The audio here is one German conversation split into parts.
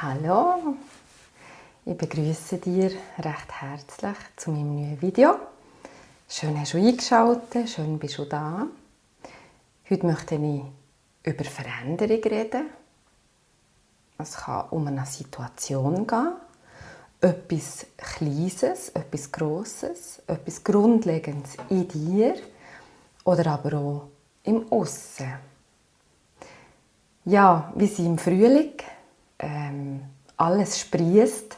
Hallo, ich begrüße dich recht herzlich zu meinem neuen Video. Schön hast du eingeschaltet, schön bist du da. Heute möchte ich über Veränderung reden. Es kann um eine Situation gehen, etwas Kleines, etwas Grosses, etwas Grundlegendes in dir oder aber auch im Aussen. Ja, wie sie im Frühling ähm, alles sprießt,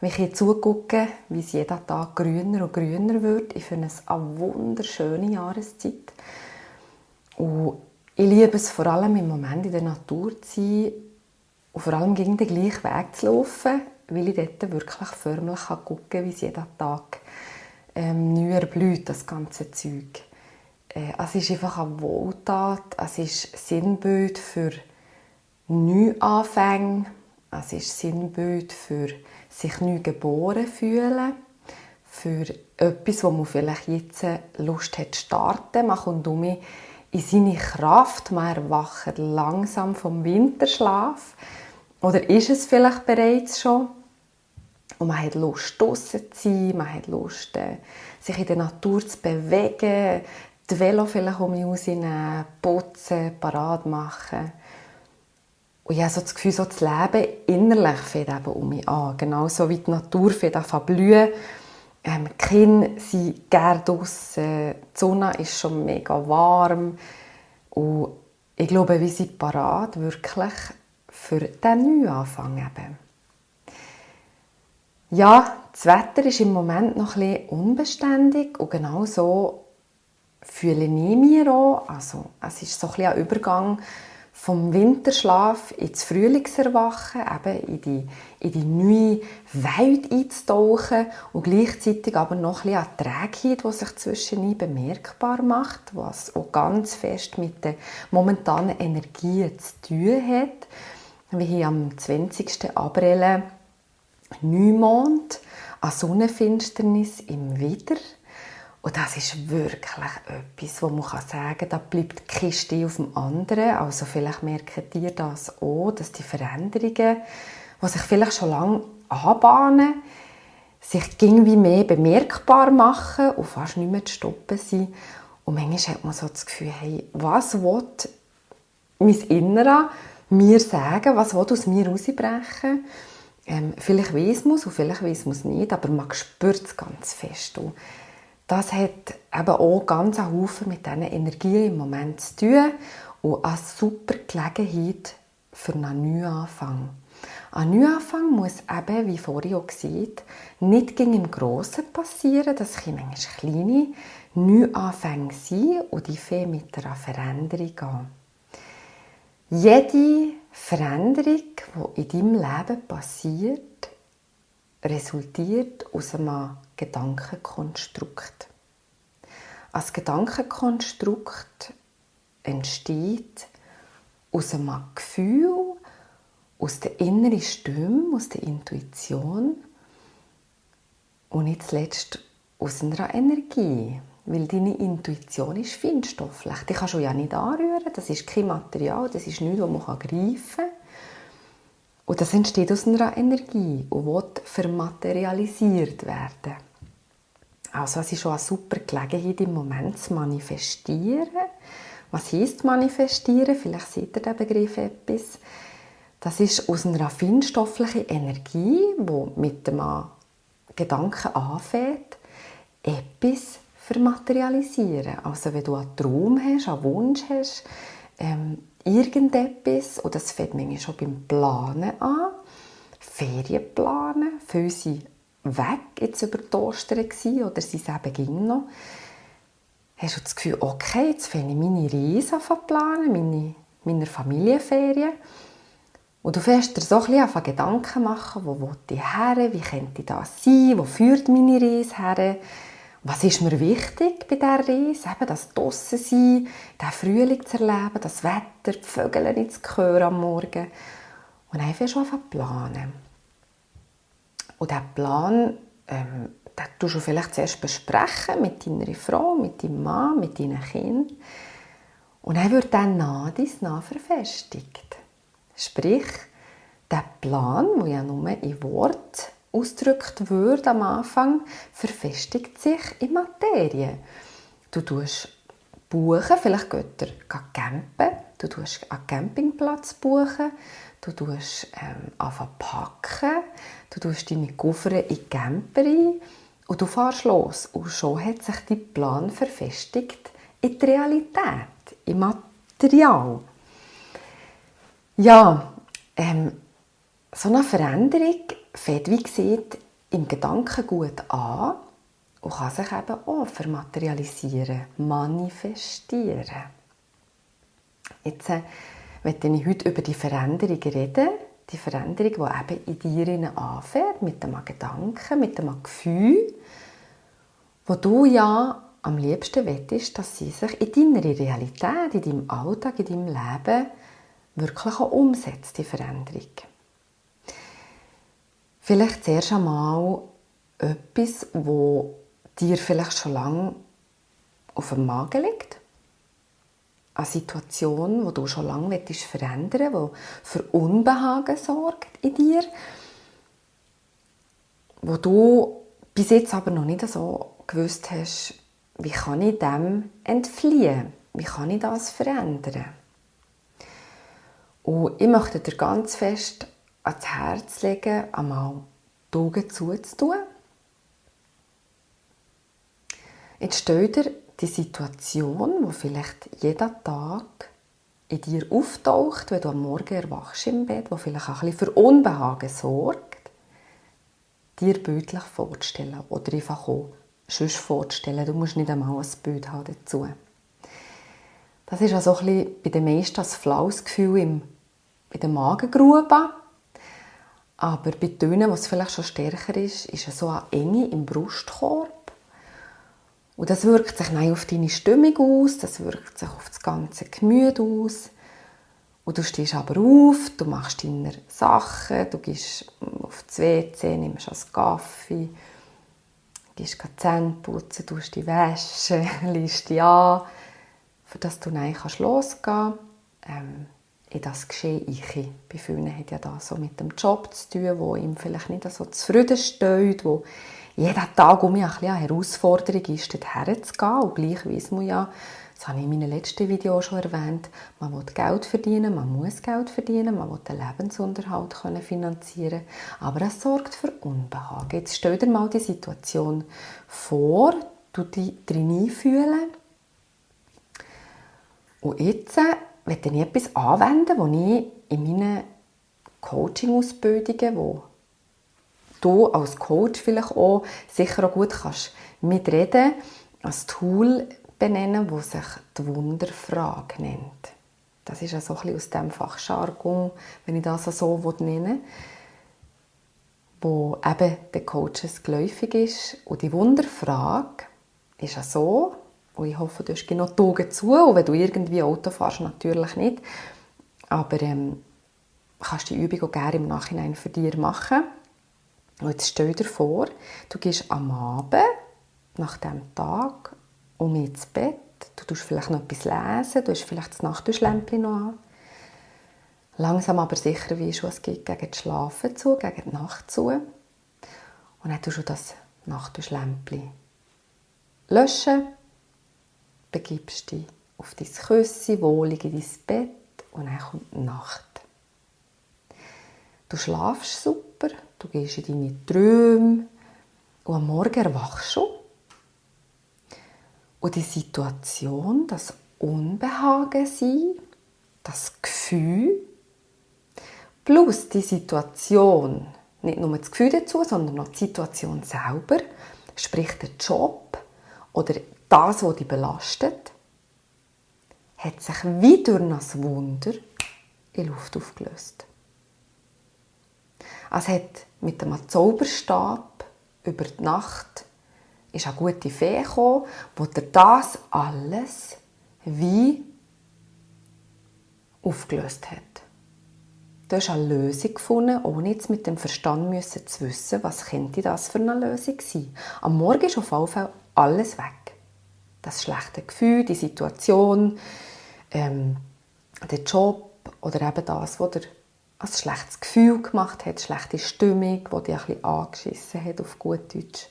wenn ich hier zugucke, wie es jeden Tag grüner und grüner wird. Ich finde es eine wunderschöne Jahreszeit. Und ich liebe es vor allem im Moment in der Natur zu sein und vor allem gegen den gleichen Weg zu laufen, weil ich dort wirklich förmlich gucken kann, wie es jeden Tag ähm, neu erblüht, das ganze Zeug. Äh, es ist einfach eine Wohltat, es ist Sinnbild für Neuanfänge, es ist Sinnbild für sich neu geboren fühlen, für etwas, wo man vielleicht jetzt Lust hat zu starten. Man kommt um in seine Kraft, man erwacht langsam vom Winterschlaf. Oder ist es vielleicht bereits schon? Und man hat Lust, draußen zu sein, man hat Lust, äh, sich in der Natur zu bewegen, die Velo vielleicht um mich rausnehmen, putzen, parat machen. Und ich habe so das Gefühl, so das Leben innerlich fängt eben um mich an. Genauso wie die Natur fängt an blühen. Ähm, die Kinder sind gerne draussen. Die Sonne ist schon mega warm. Und ich glaube, wir sind parat wirklich für diesen Neuanfang eben. Ja, das Wetter ist im Moment noch ein bisschen unbeständig und genau so fühle ich mich auch. Also, es ist so ein, bisschen ein Übergang vom Winterschlaf ins Frühlingserwachen, eben in die, in die neue Welt einzutauchen und gleichzeitig aber noch ein bisschen an Trägheit, die sich zwischen bemerkbar macht, was auch ganz fest mit der momentanen Energie zu tun hat. Wir haben am 20. April Neumond, eine Sonnenfinsternis im Wider und das ist wirklich etwas, wo man sagen kann, da bleibt die Kiste auf dem anderen. Also vielleicht merkt ihr das auch, dass die Veränderungen, die sich vielleicht schon lange anbahnen, sich irgendwie mehr bemerkbar machen und fast nicht mehr zu stoppen sind. Und manchmal hat man so das Gefühl, hey, was will mein Innerer mir sagen, was will aus mir rausbrechen? Ähm, vielleicht weiß man es und vielleicht weiß man es nicht, aber man spürt es ganz fest. Und das hat eben auch ganz einen Haufen mit diesen Energien im Moment zu tun und eine super Gelegenheit für einen Neuanfang. Ein Neuanfang muss eben, wie vorhin auch gesagt, nicht gegen im Grossen passieren. Das können manchmal kleine Neuanfänge sein und die fangen mit einer Veränderung an. Jede Veränderung, die in deinem Leben passiert, resultiert aus einem Gedankenkonstrukt. Ein Gedankenkonstrukt entsteht aus einem Gefühl, aus der inneren Stimme, aus der Intuition und nicht zuletzt aus einer Energie. Weil deine Intuition ist feinstofflich. Die kannst du ja nicht anrühren. Das ist kein Material, das ist nichts, das man greifen kann. Und das entsteht aus einer Energie und wird vermaterialisiert werden. Also es ist schon eine super Gelegenheit im Moment zu manifestieren. Was heisst manifestieren? Vielleicht seht ihr den Begriff etwas. Das ist aus einer feinstofflichen Energie, die mit dem Gedanken anfängt, etwas vermaterialisieren. Also wenn du einen Traum hast, einen Wunsch hast, ähm, irgendetwas, und das fängt manchmal schon beim Planen an, Ferien planen, viele sind weg jetzt über die Ostern oder sind es eben ging noch, hast du das Gefühl, okay, jetzt fange ich meine Reise an planen, meine, meine Familienferien. Und du fährst dir so ein bisschen Gedanken machen, wo will ich her, wie könnte das sein, wo führt meine Reise her, was ist mir wichtig bei dieser Reise? Eben das draussen sein, den Frühling zu erleben, das Wetter, die Vögel zu hören am Morgen. Und einfach schon anfangen planen. Und diesen Plan, ähm, den tust du vielleicht zuerst besprechen mit deiner Frau, mit deinem Mann, mit deinen Kindern. Und er wird dann nach dies nach verfestigt. Sprich, der Plan, wo ja nur in Wort ausgedrückt wird am Anfang, verfestigt sich in Materie. Du tust buchen, vielleicht geht er campen, du tust einen Campingplatz buchen, du tust ähm, packen, du tust deine Koffer in die Camper ein und du fährst los. Und schon hat sich dein Plan verfestigt in die Realität, im Material. Ja, ähm, so eine Veränderung fängt, wie gesagt, im Gedanken gut an und kann sich eben auch vermaterialisieren, manifestieren. Jetzt äh, möchte ich heute über die Veränderung reden, die Veränderung, die eben in dir anfängt, mit einem Gedanken, mit einem Gefühl, wo du ja am liebsten wettest, dass sie sich in deiner Realität, in deinem Alltag, in deinem Leben wirklich auch umsetzt, die Veränderung. Vielleicht zuerst einmal etwas, wo dir vielleicht schon lange auf dem Magen liegt. Eine Situation, die du schon lange verändern willst, die für Unbehagen sorgt in dir, wo du bis jetzt aber noch nicht so gewusst hast, wie kann ich dem entfliehen? Wie kann ich das verändern? Und ich möchte dir ganz fest ans Herz legen, einmal die Augen zuzutun. Jetzt stell dir die Situation, wo vielleicht jeden Tag in dir auftaucht, wenn du am Morgen erwachst im Bett, wo vielleicht auch ein bisschen für Unbehagen sorgt, dir bildlich vorzustellen oder einfach auch sonst vorzustellen. Du musst nicht einmal ein Bild haben dazu. Das ist also ein bisschen bei den meisten das flaues Gefühl im, bei der Magengrube. Aber bei Tönen, was vielleicht schon stärker ist, ist so eine Enge im Brustkorb. Und das wirkt sich dann auf deine Stimmung aus, das wirkt sich auf das ganze Gemüt aus. Und du stehst aber auf, du machst deine Sachen, du gehst auf das WC, nimmst einen Kaffee, gehst die Zähne putzen, tust die Wäsche, liest dich an, für dass du dann losgehen kannst. Ähm, in das Geschehen ich. Bei vielen hat ja das so mit dem Job zu tun, wo ihm vielleicht nicht so zufrieden steht, wo jeden Tag um mich eine Herausforderung ist, dorthin zu gehen. Und gleich weiss man ja, das habe ich in meinem letzten Video schon erwähnt, man will Geld verdienen, man muss Geld verdienen, man will den Lebensunterhalt können finanzieren aber es sorgt für Unbehagen. Jetzt stell dir mal die Situation vor, du dich drin fühlen und jetzt möchte ich etwas anwenden, das ich in meinen Coaching-Ausbildungen, wo du als Coach vielleicht auch sicher auch gut kannst mitreden, als Tool benennen, das sich die Wunderfrage nennt. Das ist also ein bisschen aus dem Fachjargon, wenn ich das so nennen wo eben den Coaches geläufig ist. Und die Wunderfrage ist ja so, und ich hoffe, du hast genau die Augen zu. Und wenn du irgendwie Auto fährst, natürlich nicht. Aber ähm, kannst die Übung auch gerne im Nachhinein für dich machen. Und jetzt stell dir vor, du gehst am Abend nach dem Tag um ins Bett. Du tust vielleicht noch etwas lesen, du hast vielleicht das Nachttischlämpchen noch an. Langsam aber sicher wie du, es geht gegen das Schlafen zu, gegen die Nacht zu. Und dann tust du das Nachttischlämpchen löschen begibst dich auf dein Küsschen, wohlig in dein Bett und dann kommt die Nacht. Du schlafst super, du gehst in deine Träume und am Morgen erwachst du. Und die Situation, das Unbehagen sein, das Gefühl, plus die Situation, nicht nur das Gefühl dazu, sondern auch die Situation selber, sprich der Job oder das, was dich belastet, hat sich wie durch ein Wunder in Luft aufgelöst. Es hat mit einem Zauberstab über die Nacht ist eine gute Fee gekommen, wo dir das alles wie aufgelöst hat. Du hast eine Lösung gefunden, ohne jetzt mit dem Verstand müssen zu wissen, was könnte das für eine Lösung sein. Am Morgen ist auf jeden Fall alles weg das schlechte Gefühl, die Situation, ähm, der Job oder eben das, was dir ein schlechtes Gefühl gemacht hat, schlechte Stimmung, die dich ein bisschen angeschissen hat, auf gut Deutsch.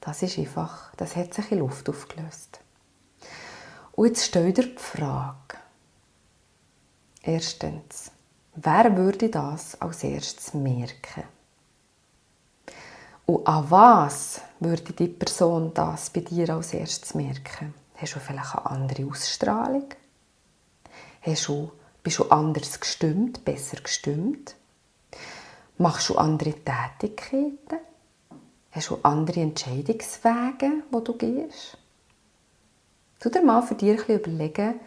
Das ist einfach, das hat sich in Luft aufgelöst. Und jetzt stell dir die Frage. Erstens, wer würde das als erstes merken? Und an was würde die Person das bei dir als erstes merken? Hast du vielleicht eine andere Ausstrahlung? Hast du, bist du anders gestimmt, besser gestimmt? Machst du andere Tätigkeiten? Hast du andere Entscheidungswege, wo du gehst? Tu dir mal für dich überlegen,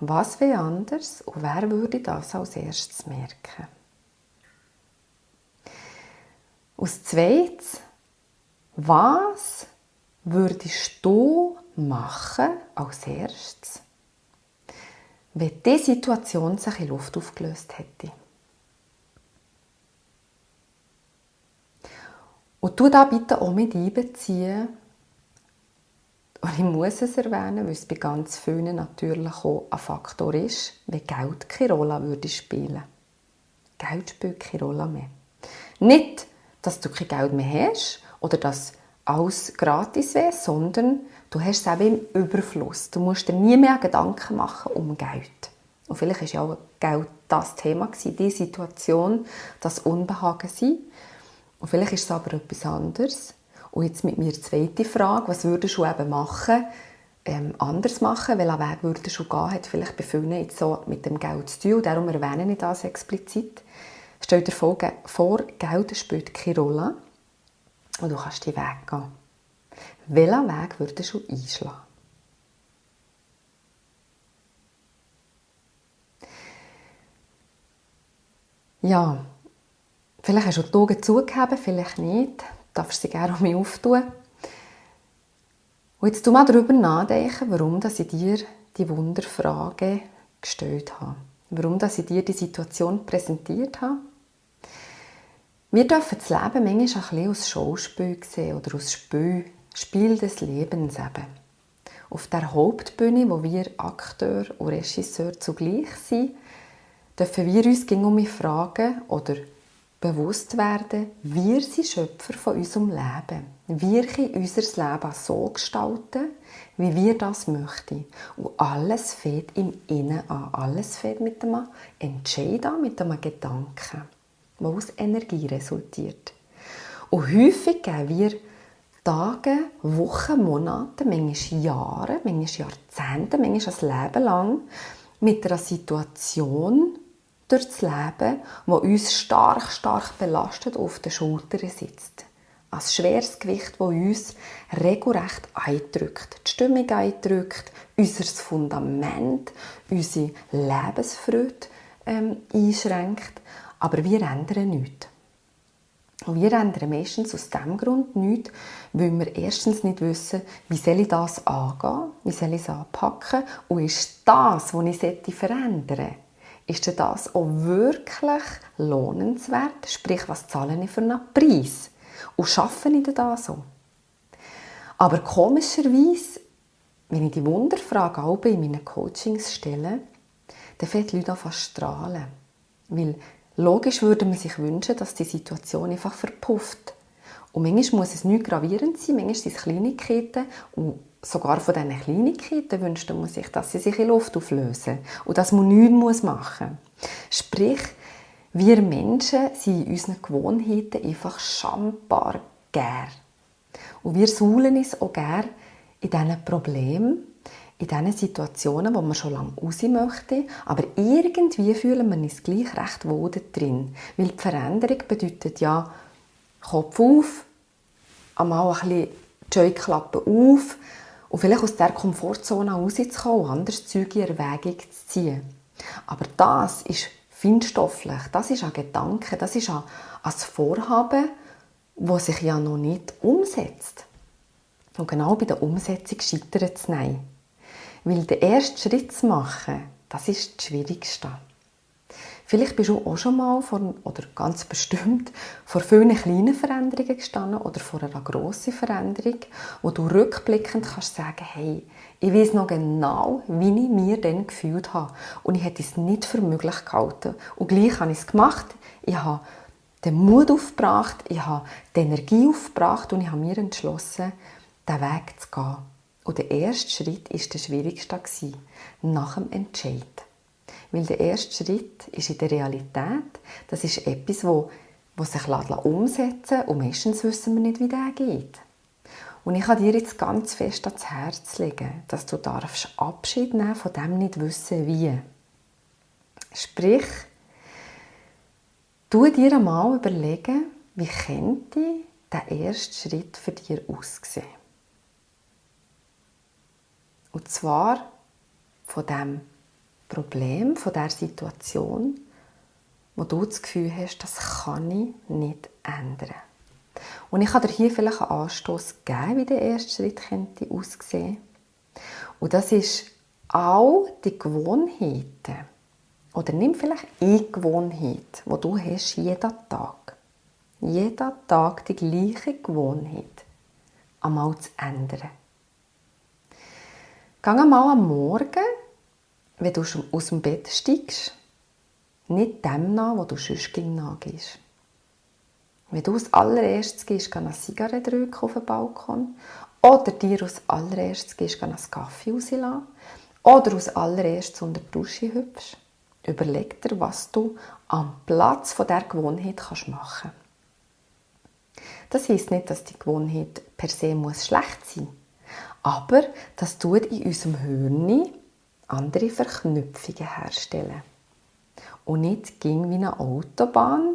was wäre anders und wer würde das als erstes merken? Als zweites, was würdest du machen als erstes, wenn diese Situation sich in Luft aufgelöst hätte? Und du da bitte auch mit einbeziehen, und ich muss es erwähnen, weil es bei ganz vielen natürlich auch ein Faktor ist, wenn Geld keine Rolle würde spielen. Geld spielt keine Rolle mehr. Nicht, dass du kein Geld mehr hast oder dass alles gratis wäre, sondern du hast es eben im Überfluss. Du musst dir nie mehr Gedanken machen um Geld. Und vielleicht war ja auch Geld das Thema, gewesen, die Situation, das Unbehagen sein. Und vielleicht ist es aber etwas anderes. Und jetzt mit mir die zweite Frage, was würdest du eben machen, ähm, anders machen, welchen Weg würdest du gehen, hat vielleicht bei vielen jetzt so mit dem Geld zu tun, darum erwähne ich das explizit. Stell dir vor, Geld spielt keine Rolle und du kannst die Weg gehen. Welchen Weg würdest du einschlagen? Ja, vielleicht hast du die Augen zugegeben, vielleicht nicht. Du darfst sie gerne um mich auftun. Und jetzt tu mal darüber nachdenken, warum ich dir die Wunderfrage gestellt habe. Warum ich dir die Situation präsentiert habe wir dürfen das Leben manchmal ein bisschen als Schauspiel sehen oder als Spiel, Spiel des Lebens eben. Auf der Hauptbühne, wo wir Akteur und Regisseur zugleich sind, dürfen wir uns mich fragen oder bewusst werden, wir sind Schöpfer von unserem Leben. Wir können unser Leben so gestalten, wie wir das möchten. Und alles fängt im Innen an. Alles fängt mit einem Entscheid an, mit einem Gedanken die aus Energie resultiert. Und häufig geben wir Tage, Wochen, Monate, manchmal Jahre, manchmal Jahrzehnte, manchmal ein Leben lang mit einer Situation durchs Leben, die uns stark, stark belastet auf den Schultern sitzt. Ein schweres Gewicht, das uns regelrecht eindrückt, die Stimmung eindrückt, unser Fundament, unsere Lebensfreude ähm, einschränkt aber wir ändern nichts. Und wir ändern meistens aus dem Grund nichts, weil wir erstens nicht wissen, wie soll ich das angehen, wie soll ich es anpacken und ist das, was ich verändern sollte, ist das auch wirklich lohnenswert? Sprich, was zahle ich für einen Preis? Und schaffe ich das so? Aber komischerweise, wenn ich die Wunderfrage auch in meinen Coachings stelle, dann fängt die Leute an zu strahlen. Weil Logisch würde man sich wünschen, dass die Situation einfach verpufft. Und manchmal muss es nicht gravierend sein, manchmal sind es Kleinigkeiten und sogar von diesen Kleinigkeiten wünscht man sich, dass sie sich in Luft auflösen und dass man nichts machen muss. Sprich, wir Menschen sind in unseren Gewohnheiten einfach schambar gern. Und wir suhlen uns auch gern in diesen Problemen, in diesen Situationen, wo man schon lange raus möchte, aber irgendwie fühlen wir uns gleich recht wohl drin. Weil die Veränderung bedeutet ja Kopf auf, einmal ein bisschen die Scheuklappen auf und vielleicht aus der Komfortzone rauszukommen und anderes Zeug in Erwägung zu ziehen. Aber das ist feinstofflich, das ist ein Gedanke, das ist ein, ein Vorhaben, das sich ja noch nicht umsetzt. Und genau bei der Umsetzung scheitert es nicht. Weil den ersten Schritt zu machen, das ist das Schwierigste. Vielleicht bist du auch schon mal vor, oder ganz bestimmt vor vielen kleinen Veränderungen gestanden oder vor einer grossen Veränderung, wo du rückblickend kannst sagen, hey, ich weiß noch genau, wie ich mir dann gefühlt habe. Und ich hätte es nicht für möglich gehalten. Und gleich habe ich es gemacht. Ich habe den Mut aufgebracht, ich habe die Energie aufgebracht und ich habe mir entschlossen, den Weg zu gehen. Und der erste Schritt war der schwierigste, nach dem Entscheid. Weil der erste Schritt ist in der Realität, das ist etwas, wo, wo sich umsetzen lässt und meistens wissen wir nicht, wie das geht. Und ich kann dir jetzt ganz fest ans Herz legen, dass du darfst Abschied nehmen von dem nicht wissen wie. Sprich, tu dir einmal überlegen, wie könnte der erste Schritt für dich aussehen. Und zwar von dem Problem, von der Situation, wo du das Gefühl hast, das kann ich nicht ändern. Und ich kann dir hier vielleicht einen Anstoß geben, wie der erste Schritt könnte aussehen. Und das ist all die Gewohnheiten, oder nimm vielleicht eine Gewohnheit, die du hast jeden Tag. Jeden Tag die gleiche Gewohnheit einmal zu ändern. Geh einmal am Morgen wenn du aus dem Bett steigst, nicht dem nach, wo du sonst nachgehst. Wenn du als allererstes gehst, eine Zigarette drücken auf den Balkon. Oder dir als allererstes gehst, einen Kaffee rauslassen. Oder als allererstes unter die Dusche hüpfst, überleg dir, was du am Platz von der Gewohnheit kannst machen Das heisst nicht, dass die Gewohnheit per se muss schlecht sein. muss, aber das tut in unserem Hirn andere Verknüpfungen herstellen. Und nicht ging wie eine Autobahn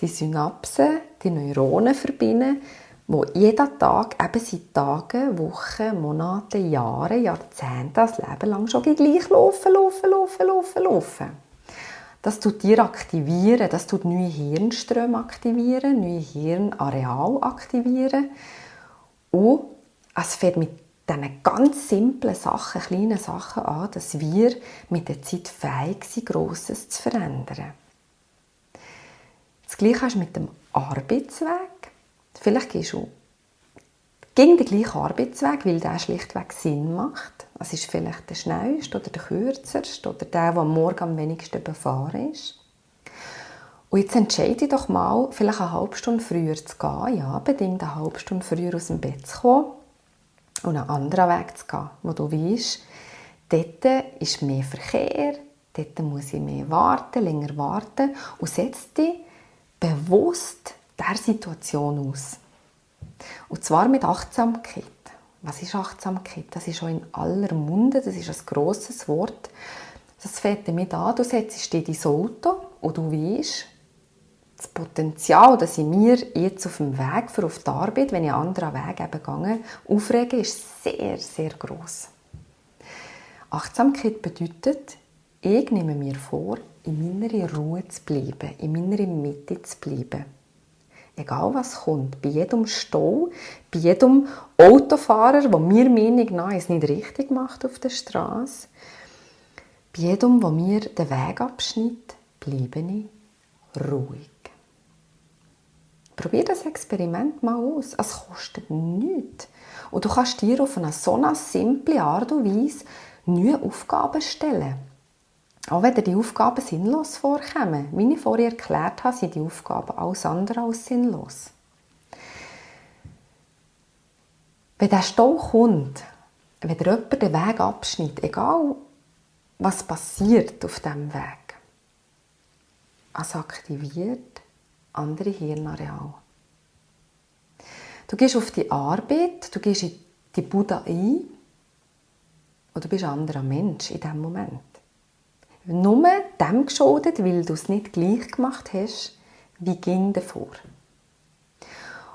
die Synapsen, die Neuronen verbinden, wo jeden Tag, eben seit Tagen, Wochen, Monaten, Jahren, Jahrzehnten, das Leben lang schon gleich laufen, laufen, laufen, laufen, laufen. Das tut dir aktivieren, das tut neue Hirnströme aktivieren, neue Hirnareal aktivieren. Und es fängt mit diesen ganz simplen Sachen, kleinen Sachen an, dass wir mit der Zeit fähig sind, Grosses zu verändern. Das Gleiche hast du mit dem Arbeitsweg. Vielleicht gehst du gegen den gleichen Arbeitsweg, weil der schlichtweg Sinn macht. Es ist vielleicht der schnellste oder der kürzeste oder der, der am Morgen am wenigsten befahren ist. Und jetzt entscheide doch mal, vielleicht eine halbe Stunde früher zu gehen, ja, bedingt eine halbe Stunde früher aus dem Bett zu kommen und einen anderen Weg zu gehen, wo du weißt, dort ist mehr Verkehr, dort muss ich mehr warten, länger warten und setz dich bewusst der Situation aus. Und zwar mit Achtsamkeit. Was ist Achtsamkeit? Das ist schon in aller Munde, das ist ein grosses Wort. Das fängt damit an, du setzt dich in dein Auto und du weißt, das Potenzial, dass ich mir jetzt auf dem Weg für auf die Arbeit, wenn ich einen anderen Weg eben gehe, aufrege, ist sehr, sehr groß. Achtsamkeit bedeutet, ich nehme mir vor, in meiner Ruhe zu bleiben, in meiner Mitte zu bleiben. Egal was kommt, bei jedem Stau, bei jedem Autofahrer, der mir Meinung nach es nicht richtig macht auf der Straße, bei jedem, der mir den Weg abschnitt, bleibe ich ruhig. Probier das Experiment mal aus. Es kostet nichts. Und du kannst dir auf eine so eine simple Art und Weise neue Aufgaben stellen. Auch wenn dir die Aufgaben sinnlos vorkommen. Wie ich vorher erklärt habe, sind die Aufgaben alles andere als sinnlos. Wenn der Stau kommt, wenn jemand den Weg abschneidet, egal was passiert auf diesem Weg, es aktiviert andere Hirnareal. Du gehst auf die Arbeit, du gehst in die Buddha ein und du bist ein anderer Mensch in diesem Moment. Nur dem geschuldet, weil du es nicht gleich gemacht hast, wie ging davor.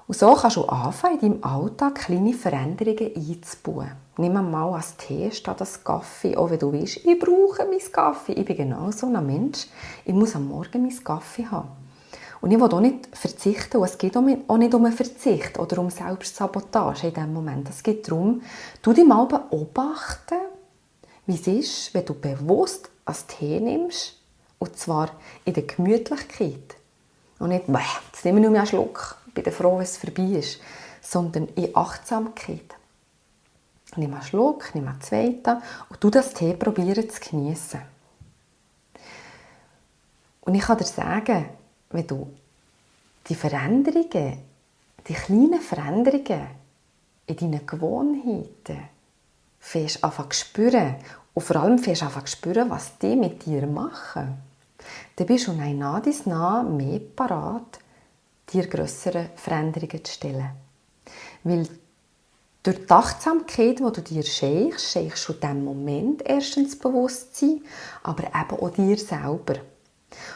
Und so kannst du anfangen, in deinem Alltag kleine Veränderungen einzubauen. Nimm mal als Tee statt als Kaffee, auch wenn du weißt, ich brauche meinen Kaffee. Ich bin genau so ein Mensch. Ich muss am Morgen meinen Kaffee haben. Und ich will auch nicht verzichten. Und es geht auch nicht um einen Verzicht oder um Selbstsabotage in diesem Moment. Es geht darum, du dich mal beobachten, wie es ist, wenn du bewusst als Tee nimmst, Und zwar in der Gemütlichkeit. Und nicht, jetzt nehmen wir nur einen Schluck, ich bin froh, wenn es vorbei ist. Sondern in Achtsamkeit. Ich nehme einen Schluck, nehme einen zweiten und du das Tee probieren zu genießen. Und ich kann dir sagen, wenn du die Veränderungen, die kleinen Veränderungen in deinen Gewohnheiten fährst anfangen spüren und vor allem fährst anfangen spüren, was die mit dir machen, dann bist du nach dies nah mehr parat, dir grössere Veränderungen zu stellen. Weil durch die Achtsamkeit, die du dir schenkst, schenkst du in diesem Moment erstens Bewusstsein, aber eben auch dir selber.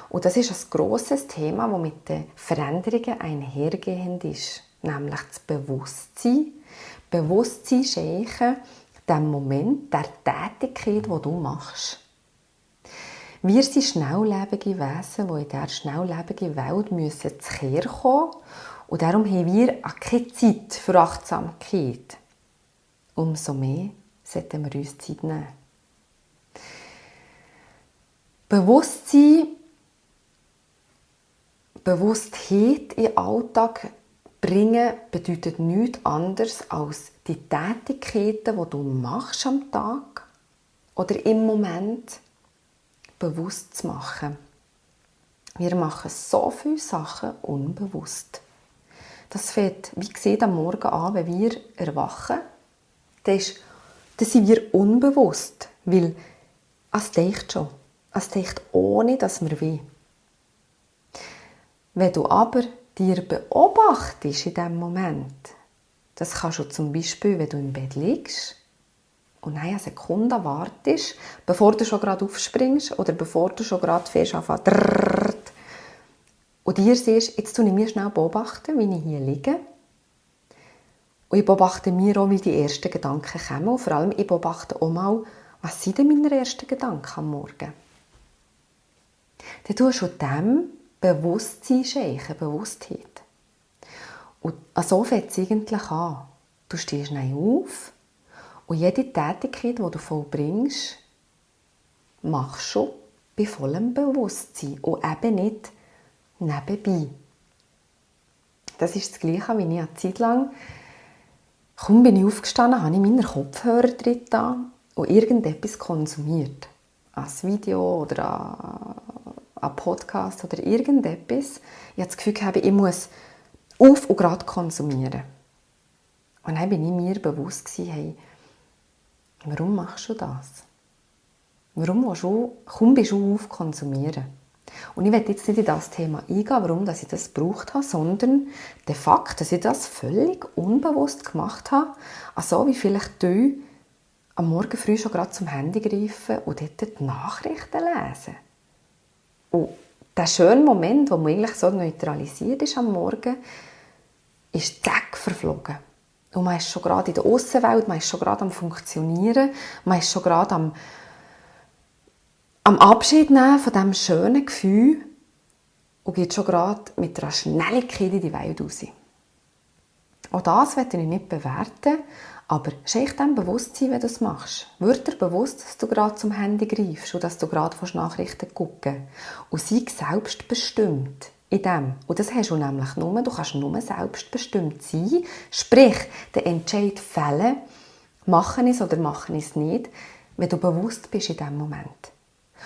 Und das ist ein grosses Thema, das mit den Veränderungen einhergehend ist. Nämlich das Bewusstsein. Bewusstsein schenken, dem Moment, der Tätigkeit, die du machst. Wir sind schnelllebige Wesen, die in dieser schnelllebigen Welt müssen zu kommen und darum haben wir auch keine Zeit für Achtsamkeit. Umso mehr sollten wir uns Zeit nehmen. Bewusstsein, Bewusstheit in den Alltag bringen bedeutet nichts anderes als die Tätigkeiten, die du machst am Tag oder im Moment bewusst zu machen. Wir machen so viele Sachen unbewusst. Das fängt, wie gesagt, am Morgen an, wenn wir erwachen. Das sind wir unbewusst, weil es denkt schon. Es denkt ohne, dass wir will. Wenn du aber dir beobachtest in diesem Moment, das kannst du zum Beispiel, wenn du im Bett liegst und eine Sekunde wartest, bevor du schon gerade aufspringst oder bevor du schon gerade fährst und dir siehst, jetzt tue ich mir schnell beobachten, wie ich hier liege. Und ich beobachte mir auch, wie die ersten Gedanken kommen. Und vor allem, ich beobachte auch mal, was sind denn meine ersten Gedanken am Morgen? Dann tust du dem Bewusstsein schenken, Bewusstheit. Und so fängt es eigentlich an. Du stehst schnell auf und jede Tätigkeit, die du vollbringst, machst du bei vollem Bewusstsein und eben nicht nebenbei. Das ist das Gleiche, wie ich eine Zeit lang, kaum bin ich aufgestanden, habe ich meine Kopfhörer drin und irgendetwas konsumiert. Als Video oder ein Podcast oder irgendetwas. Ich habe das Gefühl, ich muss auf und gerade konsumieren. Und dann bin ich mir bewusst, hey, warum machst du das? Warum willst du, kaum bist du auf konsumieren? Und ich werde jetzt nicht in das Thema eingehen, warum dass ich das gebraucht habe, sondern der Fakt, dass ich das völlig unbewusst gemacht habe, also wie vielleicht du am Morgen früh schon gerade zum Handy greifen und dort die Nachrichten lesen. Und der schöne Moment, wo man eigentlich so neutralisiert ist am Morgen, ist zack verflogen. Und man ist schon gerade in der Außenwelt, man ist schon gerade am Funktionieren, man ist schon gerade am am Abschied nehmen von diesem schönen Gefühl und geht schon gerade mit einer Schnelligkeit in die Welt raus. Auch das werde ich nicht bewerten, aber schenk dem Bewusstsein, wenn du es machst. Wird dir bewusst, dass du gerade zum Handy greifst und dass du gerade Nachrichten gucken und sei selbstbestimmt in dem. Und das hast du nämlich nur, du kannst nur selbstbestimmt sein, sprich, den Entscheid fällen, mache ich es oder mache ich es nicht, wenn du bewusst bist in dem Moment.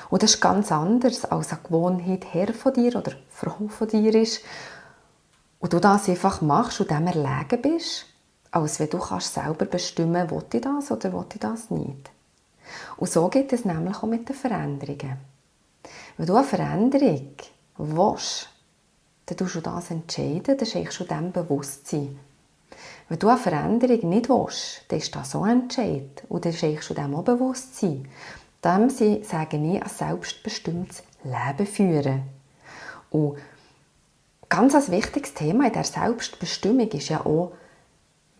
Und das ist ganz anders, als eine Gewohnheit her von dir oder Frau von dir ist. Und du das einfach machst und dem erlegen bist, als wenn du kannst selber bestimmen will ich das oder will ich das nicht. Und so geht es nämlich auch mit den Veränderungen. Wenn du eine Veränderung willst, dann tust du das entscheiden, dann schenkst du dem Bewusstsein. Wenn du eine Veränderung nicht willst, dann ist das so ein Entscheid und dann schenkst du dem auch Bewusstsein dem sie, sagen ich, ein selbstbestimmtes Leben führen. Und ganz ein wichtiges Thema in der Selbstbestimmung ist ja auch,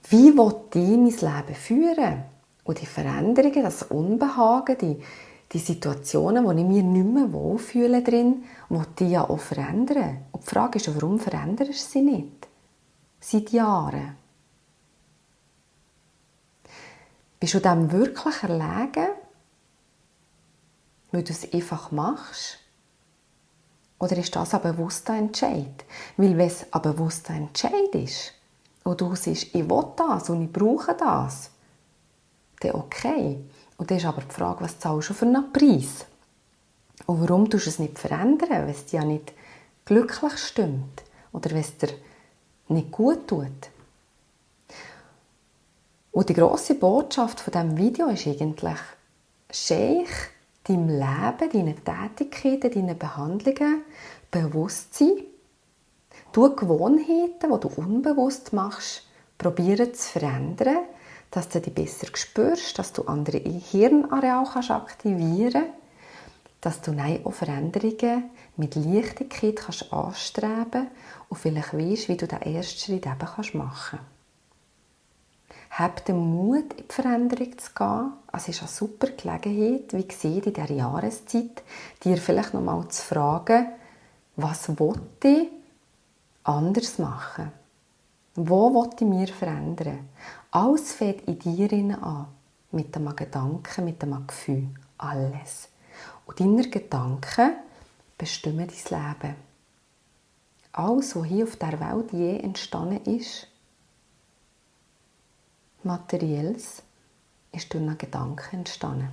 wie will ich mein Leben führen? Und die Veränderungen, das Unbehagen, die, die Situationen, wo ich mich nicht mehr wohlfühle drin, will ich ja auch verändern. Und die Frage ist, warum veränderst du sie nicht? Seit Jahren. Bist du dem wirklich erlegen? weil du es einfach machst, Oder ist das ein bewusster Entscheid? Weil wenn es ein bewusster Entscheid ist und du siehst, ich will das und ich brauche das, dann okay. Und dann ist aber die Frage, was zahlst du für einen Preis? Und warum tust du es nicht verändern, wenn es dir ja nicht glücklich stimmt oder wenn es dir nicht gut tut? Und die grosse Botschaft von diesem Video ist eigentlich, Scheich deinem Leben, deinen Tätigkeiten, deinen Behandlungen bewusst sein. Du Gewohnheiten, die du unbewusst machst, probieren zu verändern, dass du dich besser spürst, dass du andere Hirnareale aktivieren kannst, dass du nein auch Veränderungen mit Leichtigkeit kannst anstreben und vielleicht weißt, wie du den ersten Schritt eben machen kannst. Hab den Mut, in die Veränderung zu gehen. Es ist eine super Gelegenheit, wie gesagt, in dieser Jahreszeit, dir vielleicht noch mal zu fragen, was ich anders machen? Wo wollte ich mir verändern? Alles fängt in dir an. Mit einem Gedanken, mit einem Gefühl. Alles. Und deine Gedanken bestimmen dein Leben. Alles, was hier auf der Welt je entstanden ist, Materielles ist durch einen Gedanken entstanden.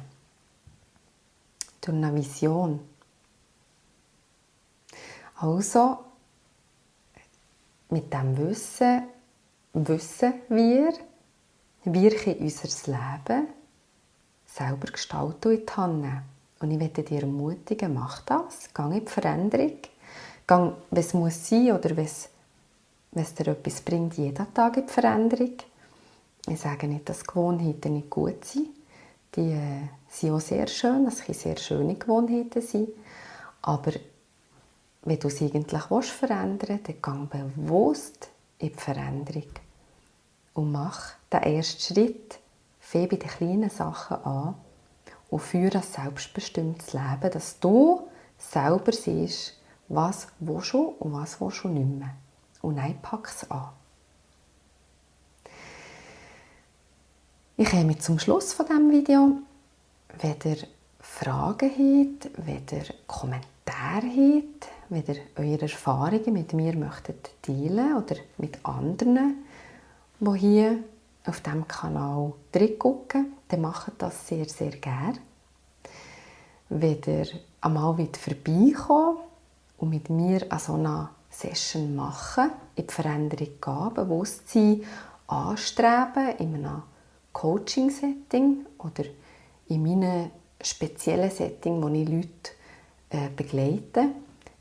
Durch eine Vision. Also, mit dem Wissen wissen wir, wir können unser Leben selber gestalten in die Hand. Und ich möchte dir ermutigen, mach das, geh in die Veränderung, geh, wenn es muss sein oder wenn es dir etwas bringt, jeden Tag in die Veränderung. Ich sage nicht, dass Gewohnheiten nicht gut sind. Die äh, sind auch sehr schön, es können sehr schöne Gewohnheiten sein. Aber wenn du es eigentlich willst, verändern willst, dann geh bewusst in die Veränderung. Und mach den ersten Schritt. Fang bei den kleinen Sachen an und führe ein selbstbestimmtes Leben, dass du selber siehst, was willst du und was willst du nicht mehr. Und dann pack es an. Ich komme zum Schluss von diesem Video. Wenn ihr Fragen habt, wenn ihr Kommentare habt, wenn ihr eure Erfahrungen mit mir möchtet teilen oder mit anderen, die hier auf diesem Kanal gucken, dann macht das sehr, sehr gerne. Wenn ihr einmal vorbeikommen und mit mir an so einer Session machen, in die Veränderung gehen, Bewusstsein anstreben, in einem Coaching-Setting oder in meinem speziellen Setting, wo ich Leute äh, begleite,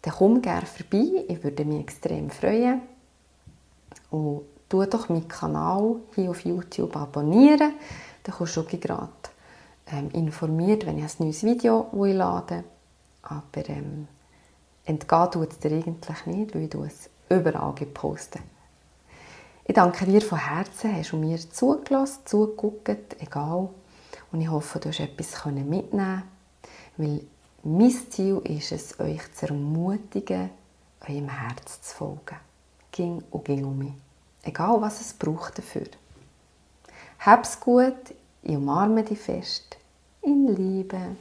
dann komm gerne vorbei. Ich würde mich extrem freuen. Und tu doch meinen Kanal hier auf YouTube abonnieren. Dann kommst du gerade ähm, informiert, wenn ich ein neues Video lade. Aber ähm, entgehen es dir eigentlich nicht, weil du es überall poste. Ich danke dir von Herzen, hast du mir zugelassen, zugeguckt, egal. Und ich hoffe, du hast etwas mitnehmen weil mein Ziel ist es, euch zu ermutigen, eurem Herz zu folgen. Ging und ging um mich. Egal, was es braucht dafür. Hab's gut, ich umarme dich fest. In Liebe.